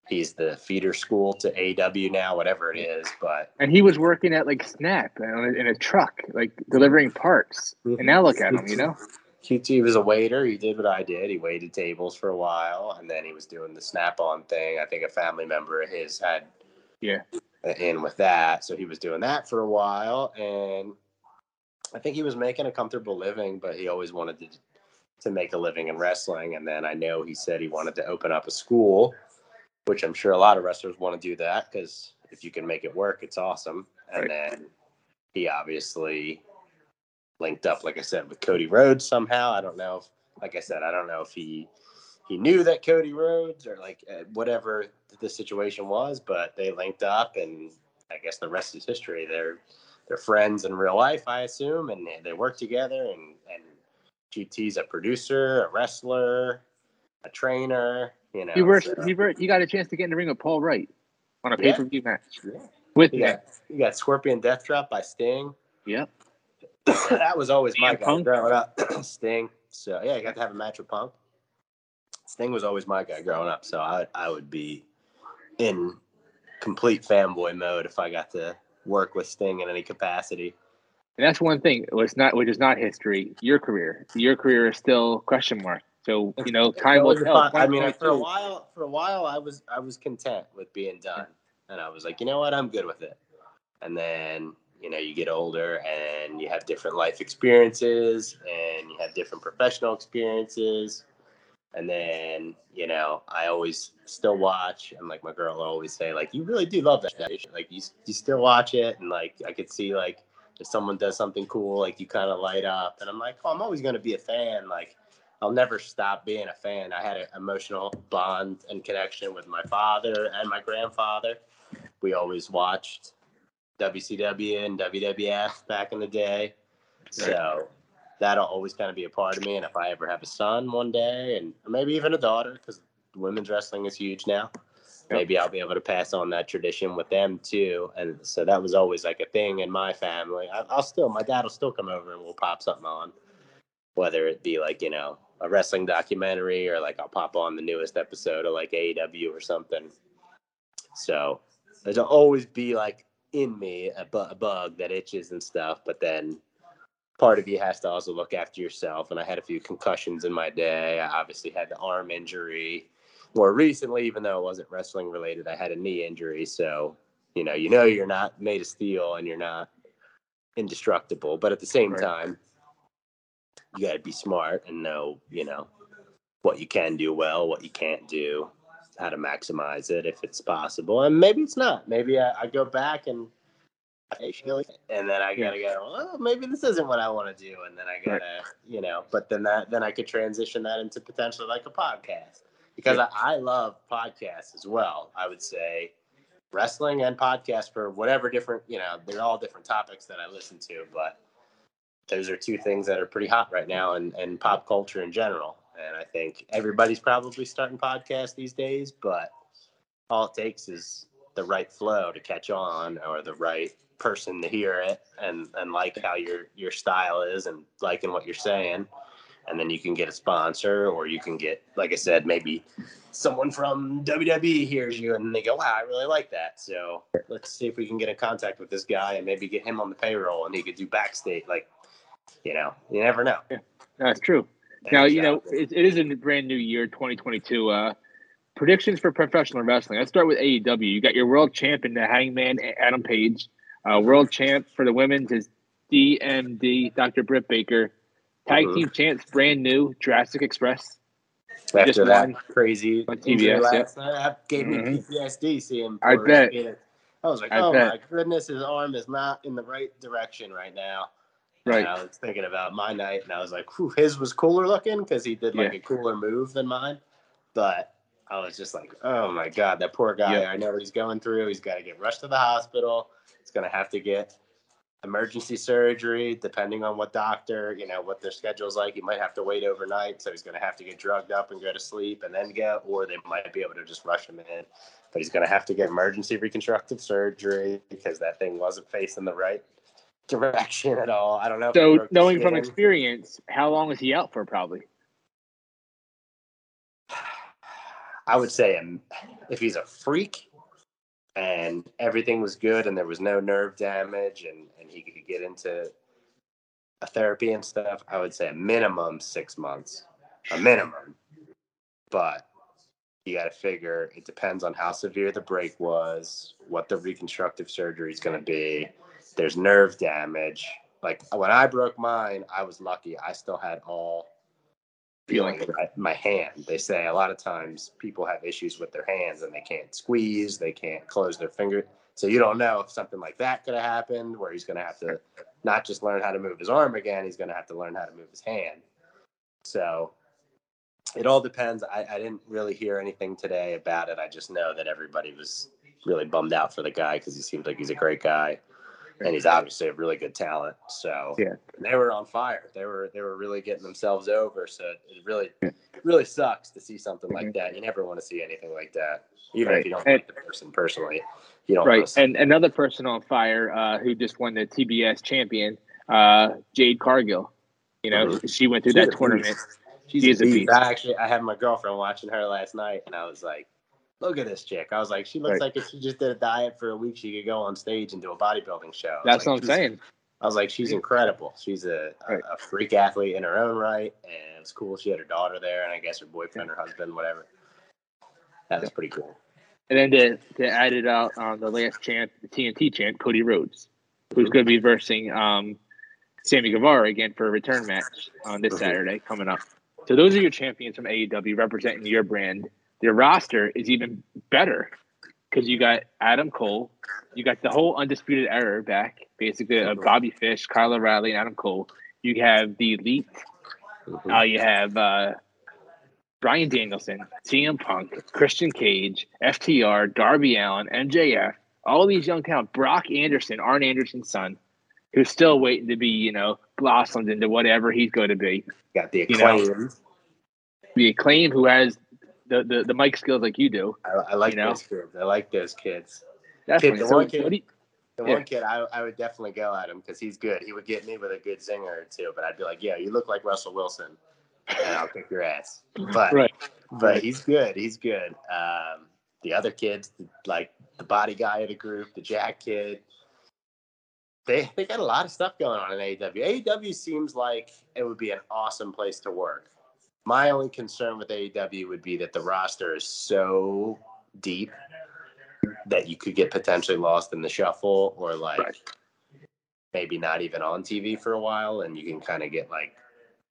he's the feeder school to AW now, whatever it is. But And he was working at like Snap uh, in a, in a truck, like delivering parts. And mm-hmm. now look at him, you know. QT was a waiter. He did what I did. He waited tables for a while, and then he was doing the snap-on thing. I think a family member of his had Yeah. in with that, so he was doing that for a while, and I think he was making a comfortable living. But he always wanted to to make a living in wrestling, and then I know he said he wanted to open up a school, which I'm sure a lot of wrestlers want to do that because if you can make it work, it's awesome. And then he obviously linked up, like I said, with Cody Rhodes somehow. I don't know if, like I said, I don't know if he he knew that Cody Rhodes or like uh, whatever the situation was, but they linked up, and I guess the rest is history. They're they're friends in real life, I assume, and they, they work together. And and QT's a producer, a wrestler, a trainer. You know, You were so- you were you got a chance to get in the ring with Paul Wight on a Yeah. pay per view match Yeah. with You got, you got Scorpion Death Drop by Sting. Yep. that was always my guy Punk. growing up. Sting. So yeah, you got to have a match with Punk. Sting was always my guy growing up, so I I would be in complete fanboy mode if I got to work with Sting in any capacity. And that's one thing. It's not, which is not history. Your career, your career is still question mark. So you know, time will tell. I mean, for a while, for a while, I was I was content with being done, and I was like, you know what, I'm good with it. And then you know, you get older and you have different life experiences, and you have different professional experiences, and then you know, I always still watch, and like my girl will always say, like, you really do love that show. Like you you still watch it, and like I could see like if someone does something cool, like you kind of light up, and I'm like, oh, I'm always gonna be a fan, like I'll never stop being a fan. I had an emotional bond and connection with my father and my grandfather. We always watched WCW and WWF back in the day. So that'll always kind of be a part of me. And if I ever have a son one day, and maybe even a daughter, because women's wrestling is huge now, maybe I'll be able to pass on that tradition with them too. And so that was always like a thing in my family. I, will still, my dad will still come over and we'll pop something on, whether it be like, you know, a wrestling documentary or like I'll pop on the newest episode of like AEW or something. So there'll always be like in me a, bu- a bug that itches and stuff, but then part of you has to also look after yourself. And I had a few concussions in my day. I obviously had the arm injury. More recently, even though it wasn't wrestling related, I had a knee injury. So, you know, you know you're not made of steel and you're not indestructible. But at the same right. time, you got to be smart and know, you know, what you can do well, what you can't do, how to maximize it if it's possible. And maybe it's not. Maybe I, I go back and and then I gotta go. Well, maybe this isn't what I want to do, and then I gotta, you know. But then that then I could transition that into potentially like a podcast because yeah. I, I love podcasts as well. I would say wrestling and podcast for whatever different, you know, they're all different topics that I listen to, but those are two things that are pretty hot right now and and pop culture in general. And I think everybody's probably starting podcasts these days, but all it takes is the right flow to catch on or the right person to hear it and and like how your your style is and liking what you're saying and then you can get a sponsor or you can get like i said maybe someone from wwe hears you and they go wow i really like that so let's see if we can get in contact with this guy and maybe get him on the payroll and he could do backstage like you know, you never know. Yeah, that's true. now, you know, it, it is a brand new year, 2022. Uh, predictions for professional wrestling. Let's start with AEW. You got your world champion, the Hangman, Adam Page. Uh, world champ for the women's is DMD, Dr. Britt Baker. Tag mm-hmm. team champs, brand new, Jurassic Express. After Just that won. crazy on TBS, last night, that gave me mm-hmm. PTSD seeing. I bet. I was like, I oh bet. my goodness, his arm is not in the right direction right now. Right. And I was thinking about my night, and I was like, Whew, his was cooler looking because he did like yeah. a cooler move than mine. But I was just like, oh my god, that poor guy. Yeah. I know what he's going through. He's got to get rushed to the hospital. He's gonna have to get emergency surgery, depending on what doctor, you know, what their schedule's like. He might have to wait overnight, so he's gonna have to get drugged up and go to sleep and then go, or they might be able to just rush him in. But he's gonna have to get emergency reconstructive surgery because that thing wasn't facing the right direction at all. I don't know. So, knowing from experience, how long is he out for? Probably. I would say um, if he's a freak and everything was good and there was no nerve damage and, and he could get into a therapy and stuff, I would say a minimum six months, a minimum. But you got to figure it depends on how severe the break was, what the reconstructive surgery is going to be, there's nerve damage. Like when I broke mine, I was lucky. I still had all feeling my, hand. They say a lot of times people have issues with their hands and they can't squeeze, they can't close their finger. So you don't know if something like that could have happened, where he's going to have to not just learn how to move his arm again, he's going to have to learn how to move his hand. So it all depends. I, I didn't really hear anything today about it. I just know that everybody was really bummed out for the guy because he seems like he's a great guy and he's obviously a really good talent. So yeah, they were on fire. They were they were really getting themselves over. So it really it really sucks to see something like mm-hmm. that. You never want to see anything like that, even right. if you don't and, like the person personally. You don't right. And another person on fire uh, who just won the TBS champion, uh, Jade Cargill. You know, mm-hmm. she went through that tournament. She's She is a beast. beast. I actually I had my girlfriend watching her last night, and I was like, "Look at this chick." I was like, "She looks Right. like if she just did a diet for a week, she could go on stage and do a bodybuilding show." That's like, what I'm saying. I was like, "She's incredible. She's a, a, Right. a freak athlete in her own right, and it's cool. She had her daughter there, and I guess her boyfriend, her husband, whatever. That was pretty cool." And then to, to add it out on the last chant, the TNT chant, Cody Rhodes, who's going to be versing um, Sammy Guevara again for a return match on this Mhm. Saturday coming up. So those are your champions from AEW representing your brand. Your roster is even better because you got Adam Cole, you got the whole Undisputed Era back, basically uh, Bobby Fish, Kyle O'Reilly, and Adam Cole. You have the Elite. Mhm. Uh, you have uh, Bryan Danielson, CM Punk, Christian Cage, FTR, Darby Allin, MJF, all these young talent. Brock Anderson, Arn Anderson's son, who's still waiting to be, you know, blossomed into whatever he's going to be. Got the You know, acclaim. The acclaim who has the, the, the mic skills like you do. I, I like you know? those kids. I like those kids. The So, one kid- you- The Yeah. one kid, I, I would definitely go at him because he's good. He would get me with a good zinger or two, but I'd be like, "Yeah, you look like Russell Wilson, and I'll kick your ass." But right. but he's good. He's good. Um, the other kids, like the body guy of the group, the Jack kid, they they got a lot of stuff going on in AEW. AEW seems like it would be an awesome place to work. My only concern with AEW would be that the roster is so deep that you could get potentially lost in the shuffle or like Right. maybe not even on TV for a while and you can kind of get like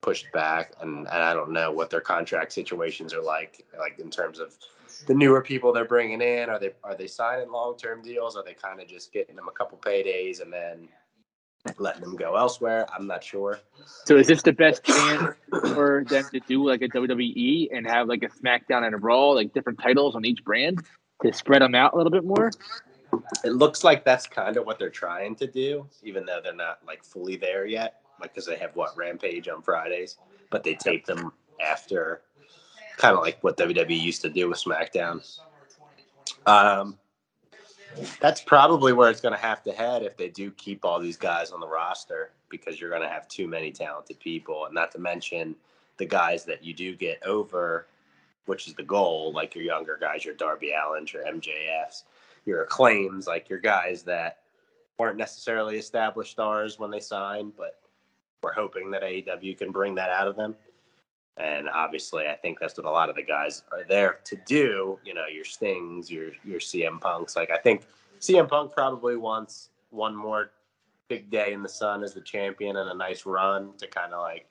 pushed back and, and I don't know what their contract situations are like like in terms of the newer people they're bringing in are they are they signing long-term deals are they kind of just getting them a couple paydays and then letting them go elsewhere. I'm not sure. So is this the best chance for them to do like a WWE and have like a SmackDown and a Raw, like different titles on each brand to spread them out a little bit more? it looks like that's kind of what they're trying to do even though they're not like fully there yet like because they have what rampage on fridays but they tape them after kind of like what wwe used to do with smackdown. Um that's probably where it's going to have to head if they do keep all these guys on the roster because you're going to have too many talented people and not to mention the guys that you do get over which is the goal like your younger guys your darby allins your mjfs your acclaims, like your guys that weren't necessarily established stars when they signed, but we're hoping that AEW can bring that out of them. And obviously, I think that's what a lot of the guys are there to do. You know, your Stings, your your CM Punks. Like I think CM Punk probably wants one more big day in the sun as the champion and a nice run to kind of like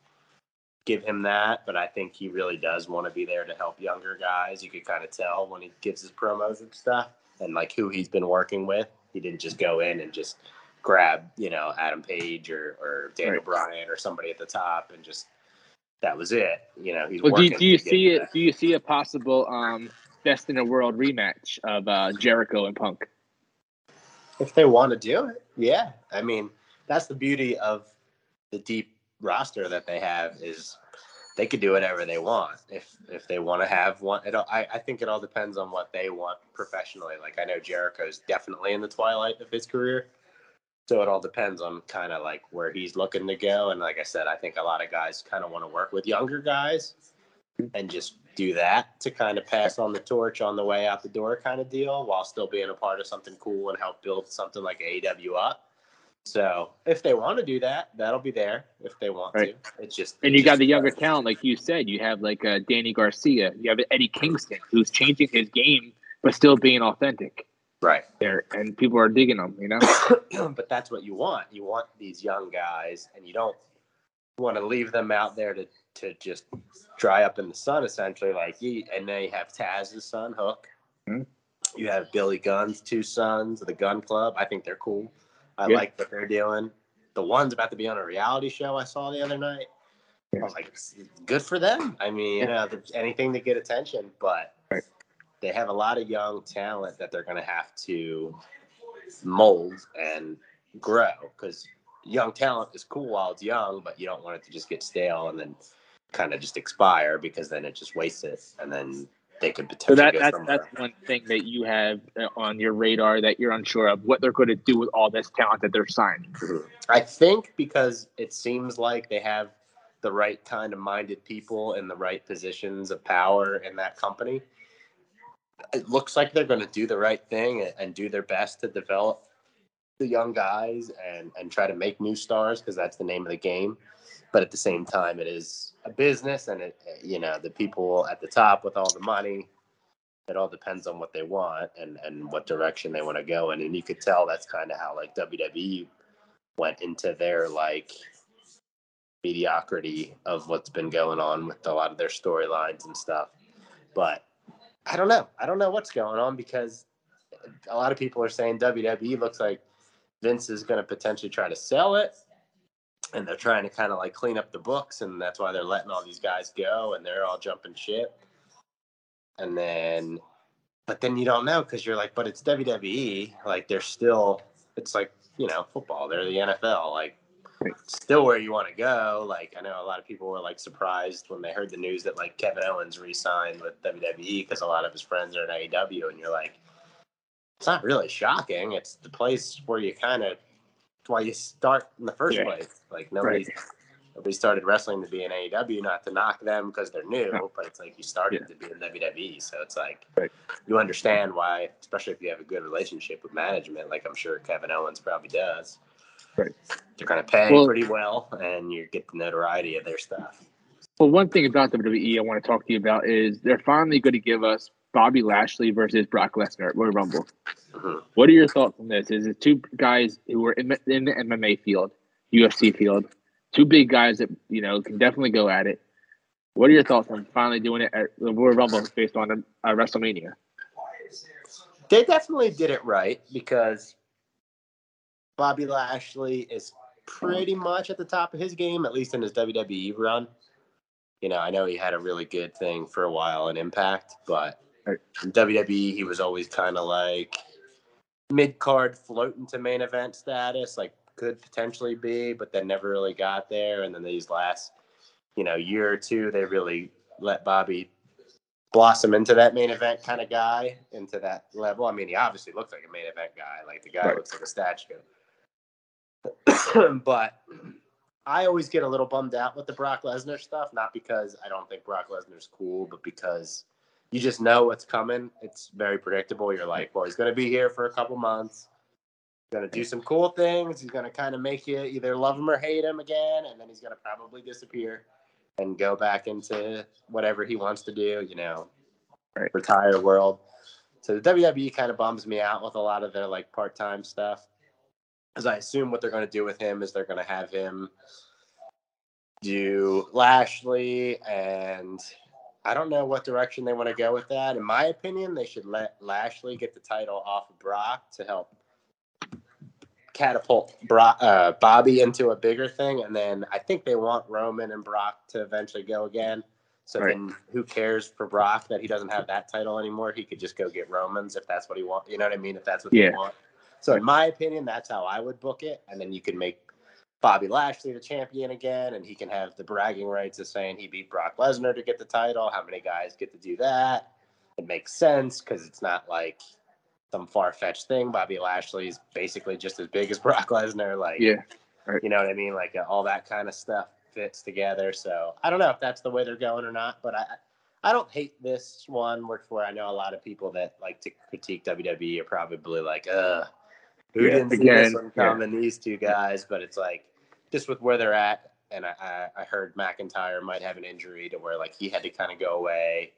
give him that. But I think he really does want to be there to help younger guys. You could kind of tell when he gives his promos and stuff and like who he's been working with. He didn't just go in and just grab, you know, Adam Page or, or Daniel Right. Bryan or somebody at the top and just that was it. You know, he's Well, do you, do you see it? that. Do you see a possible um, best in the world rematch of uh, Jericho and Punk? If they want to do it, yeah. I mean, that's the beauty of the deep roster that they have is they could do whatever they want. If if they want to have one, it all, I, I think it all depends on what they want professionally. Like I know Jericho's definitely in the twilight of his career. So it all depends on kind of like where he's looking to go. And like I said, I think a lot of guys kind of want to work with younger guys and just do that to kind of pass on the torch on the way out the door kind of deal while still being a part of something cool and help build something like AEW up. So if they want to do that, that'll be there if they want Right. to. It's just And you got the younger talent, like you said. You have like uh, Danny Garcia. You have Eddie Kingston, who's changing his game but still being authentic right. there, and people are digging them You know, but that's what you want. You want these young guys, and you don't want to leave them out there to, to just dry up in the sun, essentially. Like you, and then you have Taz's son, Hook. Mhm. You have Billy Gunn's two sons the Gunn Club. I think they're cool. I Yeah. like what they're doing. The one's about to be on a reality show I saw the other night. I was like, good for them. I mean, you know, anything to get attention, but Right. They have a lot of young talent that they're going to have to mold and grow because young talent is cool while it's young, but you don't want it to just get stale and then kind of just expire because then it just wastes it and then they could so potentially that go that's somewhere. that's one thing that you have uh, on your radar that you're unsure of what they're going to do with all this talent that they're signing. Mhm. I think because it seems like they have the right kind of minded people in the right positions of power in that company, it looks like they're going to do the right thing and do their best to develop the young guys and and try to make new stars because that's the name of the game. But at the same time, it is a business, and it you know the people at the top with all the money. It all depends on what they want and and what direction they want to go in, and you could tell that's kind of how like WWE went into their like mediocrity of what's been going on with a lot of their storylines and stuff. But I don't know. I don't know what's going on because a lot of people are saying WWE looks like Vince is going to potentially try to sell it. And they're trying to kind of like clean up the books. And that's why they're letting all these guys go and they're all jumping ship. And then, but then you don't know because you're like, but it's WWE. Like they're still, it's like, you know, football. They're the NFL. Like still where you want to go. Like I know a lot of people were like surprised when they heard the news that like Kevin Owens re-signed with WWE because a lot of his friends are in AEW, and you're like, it's not really shocking. It's the place where you kind of why you start in the first yeah. place. Like nobody right. nobody started wrestling to be in AEW, not to knock them because they're new, no. but it's like you started yeah. to be in WWE, so it's like right. you understand why, especially if you have a good relationship with management, like I'm sure Kevin Owens probably does. Right. They're going to pay well, pretty well, and you get the notoriety of their stuff. Well, one thing about WWE I want to talk to you about is they're finally going to give us Bobby Lashley versus Brock Lesnar at Royal Rumble. Mm-hmm. What are your thoughts on this? Is it two guys who are in, in the MMA field, UFC field, two big guys that you know can definitely go at it? What are your thoughts on finally doing it at the Royal Rumble based on a WrestleMania? They definitely did it right because Bobby Lashley is pretty much at the top of his game, at least in his WWE run. You know, I know he had a really good thing for a while in Impact, but in WWE, he was always kind of like mid card floating to main event status, like could potentially be, but then never really got there. And then these last, you know, year or two, they really let Bobby blossom into that main event kind of guy, into that level. I mean, he obviously looks like a main event guy. Like the guy right. looks like a statue. but I always get a little bummed out with the Brock Lesnar stuff, not because I don't think Brock Lesnar's cool, but because you just know what's coming. It's very predictable. You're like, well, he's going to be here for a couple months. He's going to do some cool things. He's going to kind of make you either love him or hate him again, and then he's going to probably disappear and go back into whatever he wants to do, you know, right. retire world. So the WWE kind of bums me out with a lot of their like part-time stuff because I assume what they're going to do with him is they're going to have him do Lashley, and I don't know what direction they want to go with that. In my opinion, they should let Lashley get the title off of Brock to help catapult Brock, uh, Bobby into a bigger thing, and then I think they want Roman and Brock to eventually go again. So right. then, who cares for Brock that he doesn't have that title anymore? He could just go get Romans if that's what he wants. You know what I mean? If that's what yeah. they want. So in my opinion, that's how I would book it. And then you can make Bobby Lashley the champion again, and he can have the bragging rights of saying he beat Brock Lesnar to get the title. How many guys get to do that? It makes sense because it's not like some far fetched thing. Bobby Lashley is basically just as big as Brock Lesnar. Like, yeah, right. you know what I mean? Like uh, all that kind of stuff fits together. So I don't know if that's the way they're going or not, but I I don't hate this one. Where, where I know a lot of people that like to critique WWE are probably like, uh who yeah, didn't see again, this one coming? Yeah. These two guys, but it's like just with where they're at, and I, I heard McIntyre might have an injury to where like he had to kind of go away,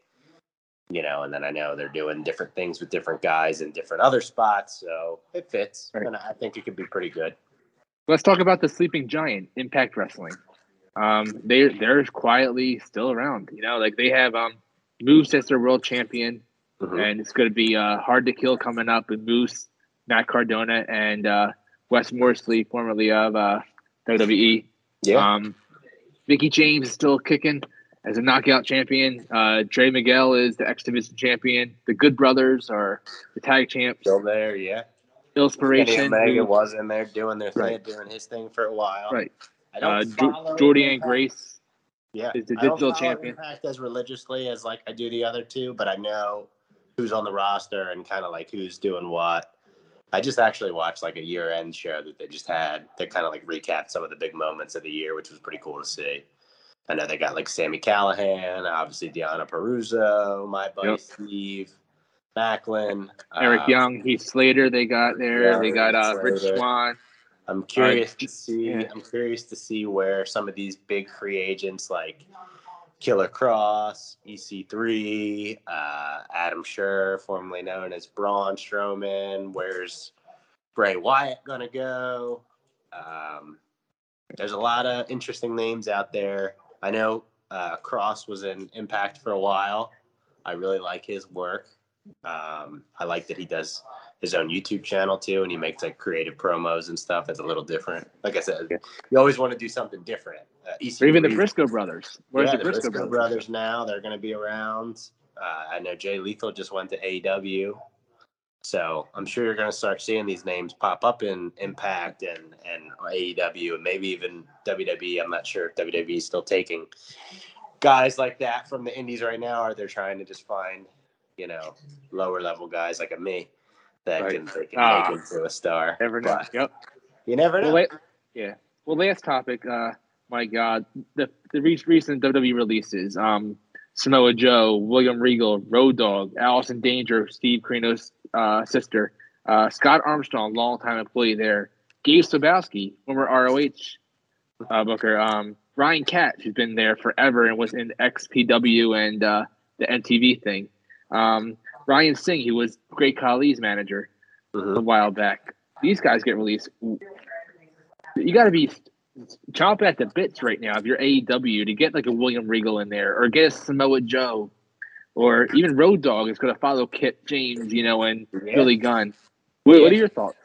you know. And then I know they're doing different things with different guys in different other spots, so it fits, right. and I think it could be pretty good. Let's talk about the sleeping giant, Impact Wrestling. Um, they they're quietly still around. You know, like they have um Moose as their world champion, mm-hmm. and it's going to be uh, hard to kill coming up. And Moose Matt Cardona and uh, Wes Morrissey, formerly of uh, WWE. Yeah. Um, Mickie James is still kicking as a knockout champion. Uh, Trey Miguel is the X Division champion. The Good Brothers are the tag champs. Still there, yeah. Inspiration. Kenny Omega was in there doing their right. thing, doing his thing for a while. Right. I don't uh, Jordynne Grace. Yeah, is the digital champion. Impact as religiously as like I do the other two, but I know who's on the roster and kind of like who's doing what. I just actually watched like a year end show that they just had that kind of like recapped some of the big moments of the year, which was pretty cool to see. I know they got like Sami Callihan, obviously Deanna Purrazzo, my buddy Yep. Steve Maclin, Eric um, Young, Heath Slater, they got there. Yeah, they got uh, Rich. Swann. I'm curious to see. yeah. I'm curious to see where some of these big free agents like Killer Kross, EC3, uh, Adam Scherr, formerly known as Braun Strowman. Where's Bray Wyatt gonna go? Um, there's a lot of interesting names out there. I know uh, Kross was in Impact for a while. I really like his work. Um, I like that he does his own YouTube channel too, and he makes like creative promos and stuff. That's a little different. Like I said, Yeah. you always want to do something different. Uh, Or even the EC3 Briscoe brothers. Where's yeah, the Briscoe, brothers? brothers now? They're going to be around. Uh, I know Jay Lethal just went to AEW, so I'm sure you're going to start seeing these names pop up in Impact and and AEW and maybe even WWE. I'm not sure if WWE is still taking guys like that from the Indies right now, or they're trying to just find you know lower level guys like a me that Right. can, they can Ah. make into a star. Never know. But Yep. You never know. Well, la- yeah. Well, last topic. Uh, my God, the the re- recent WWE releases. Um, Samoa Joe, William Regal, Road Dog, Allison Danger, Steve Corino's uh, sister, uh, Scott Armstrong, longtime employee there, Gabe Sapolsky, former ROH uh, booker, um, Ryan Katz, who's been there forever and was in XPW and uh, the MTV thing, um, Ryan Singh, who was Great Khali's manager a Mhm. while back. These guys get released. You got to be chomping at the bits right now if you're AEW to get like a William Regal in there or get a Samoa Joe or even Road Dog is going to follow Kit James, you know, and Yeah. Billy Gunn. What, what are your thoughts?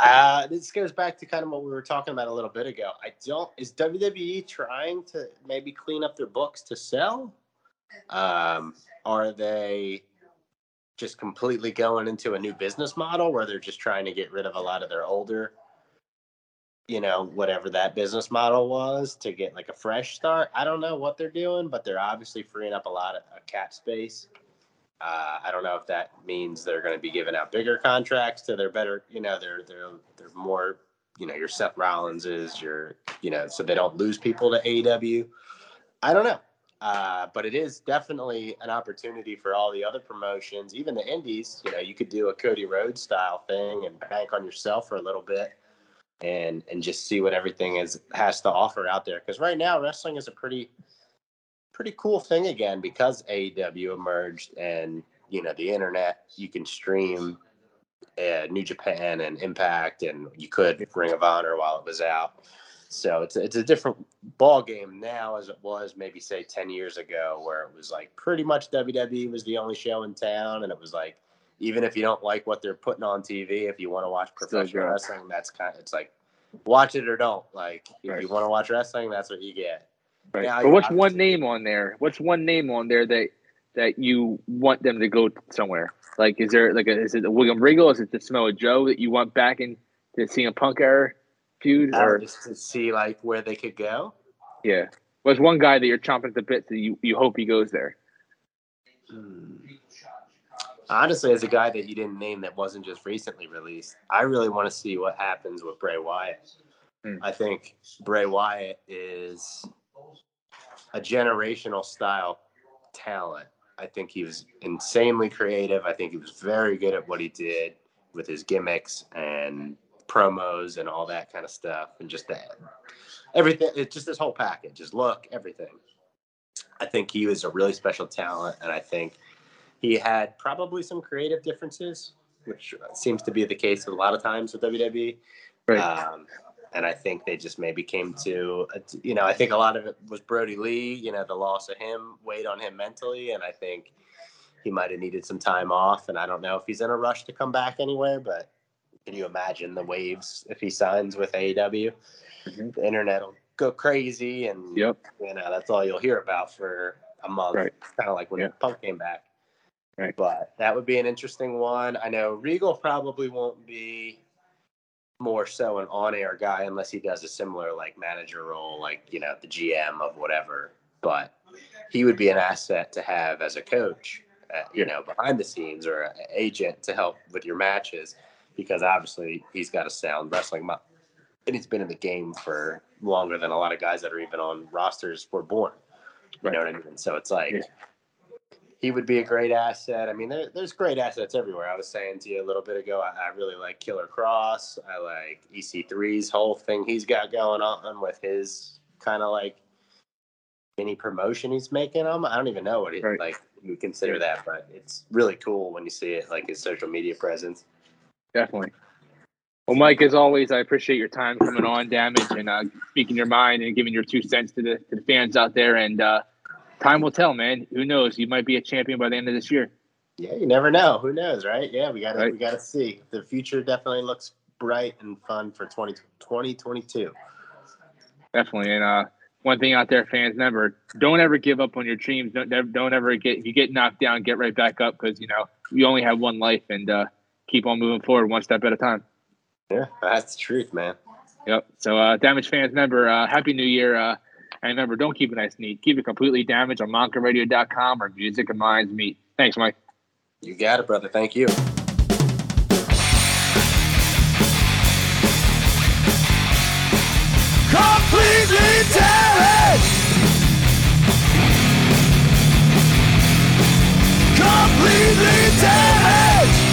Uh, this goes back to kind of what we were talking about a little bit ago. I don't. Is WWE trying to maybe clean up their books to sell? Um, are they just completely going into a new business model where they're just trying to get rid of a lot of their older, you know, whatever that business model was to get like a fresh start? I don't know what they're doing, but they're obviously freeing up a lot of uh, cap space. Uh, I don't know if that means they're going to be giving out bigger contracts to their better, you know, they're they're they're more, you know, your Seth Rollinses, your, you know, so they don't lose people to AEW. I don't know, uh, but it is definitely an opportunity for all the other promotions, even the indies. You know, you could do a Cody Rhodes style thing and bank on yourself for a little bit, and and just see what everything is has to offer out there. Because right now, wrestling is a pretty pretty cool thing again because AEW emerged and you know the internet you can stream uh, New Japan and Impact and you could Ring of Honor while it was out. So it's it's a different ball game now as it was maybe say 10 years ago where it was like pretty much WWE was the only show in town and it was like even if you don't like what they're putting on TV if you want to watch professional wrestling that's kind of it's like watch it or don't like if Right. you want to watch wrestling that's what you get. Right. Now but what's one name on there? What's one name on there that that you want them to go somewhere? Like, is there like a, is it a William Regal? Is it the Samoa Joe that you want back in the CM Punk era feud? Or just to see like where they could go. yeah, what's one guy that you're chomping at the bit that you, you hope he goes there? Hmm. Honestly, as a guy that you didn't name that wasn't just recently released, I really want to see what happens with Bray Wyatt. Hmm. I think Bray Wyatt is a generational style talent. I think he was insanely creative. I think he was very good at what he did with his gimmicks and promos and all that kind of stuff, and just that everything. It's just this whole package, just look, everything. I think he was a really special talent, and I think he had probably some creative differences, which seems to be the case a lot of times with WWE. Right. Um, and I think they just maybe came to you know, I think a lot of it was Brodie Lee. You know, the loss of him weighed on him mentally, and I think he might have needed some time off. And I don't know if he's in a rush to come back anywhere, but can you imagine the waves if he signs with AEW? Mhm. The internet will go crazy, and Yep. you know that's all you'll hear about for a month. Right. Kind of like when Yeah. Punk came back. Right. But that would be an interesting one. I know Regal probably won't be more so an on-air guy unless he does a similar like manager role, like you know the GM of whatever. But he would be an asset to have as a coach, uh, you know, behind the scenes or an agent to help with your matches, because obviously he's got a sound wrestling mi- and he's been in the game for longer than a lot of guys that are even on rosters were born. You Right. know what I mean? So it's like Yeah. he would be a great asset. I mean, there, there's great assets everywhere. I was saying to you a little bit ago, I, I really like Killer Kross. I like EC3's whole thing he's got going on with his kind of like mini promotion he's making them. I don't even know what he Right. like you would consider that, but it's really cool when you see it, like his social media presence. Definitely. Well, Mike, as always, I appreciate your time coming on, Damage, and uh, speaking your mind and giving your two cents to the to the fans out there. And uh, time will tell, man. Who knows? You might be a champion by the end of this year. Yeah, you never know. Who knows, right? Yeah, we got to Right. we got to see. The future definitely looks bright and fun for 20, 2022. Definitely. And uh, one thing out there, fans, never don't ever give up on your dreams. Don't never, don't ever get if you get knocked down, get right back up because you know you only have one life, and uh, keep on moving forward one step at a time. Yeah, that's the truth, man. Yep. So, uh, damage fans, remember, uh, happy new year. Uh, and remember, don't keep it nice and neat. Keep it completely damaged on monkaradio.com or music and minds meet. Thanks, Mike. You got it, brother. Thank you. completely damaged. Completely damaged.